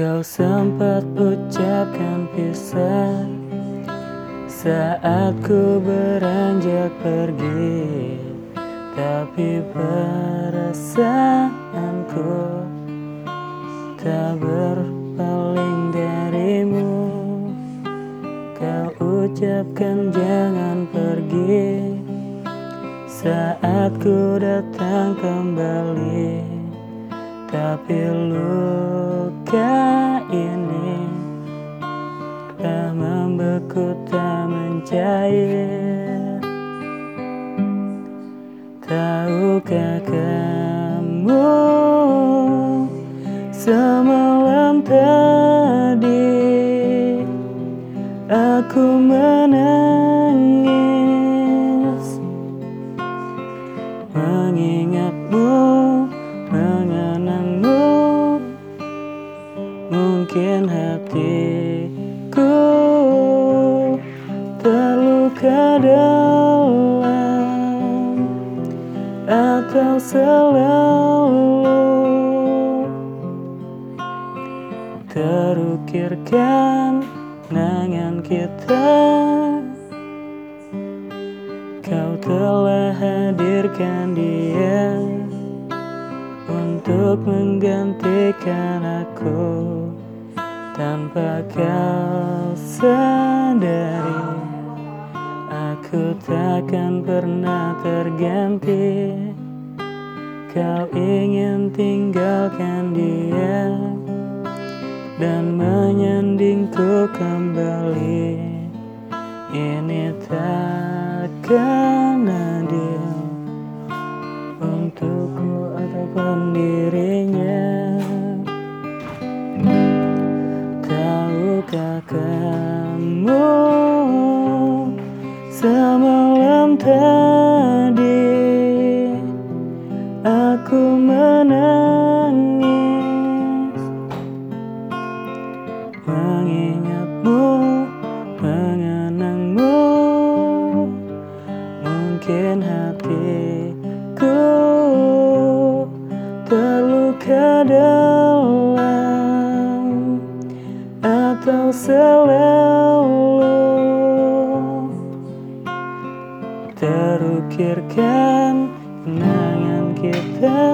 Kau sempat ucapkan pisah Saat ku beranjak pergi. Tapi perasaanku Tak berpaling darimu. Kau ucapkan jangan pergi. Saat ku datang kembali Tapi luka ini Tak membeku tak mencair. Tahukah kamu Semalam tadi Aku menangis? Mengingatmu Mengenangmu Mungkin hatiku Terluka dalam Atau selalu Terukirkan kenangan kita. Kau telah hadirkan dia Untuk menggantikan aku Tanpa kau sadari Aku takkan pernah terganti. Kau ingin tinggalkan dia Dan menyandingku kembali. Ini takkan Semalam tadi Aku menangis. Mengingatmu Mengenangmu Mungkin hatiku Terluka dalam Atau selalu Terukirkan kenangan kita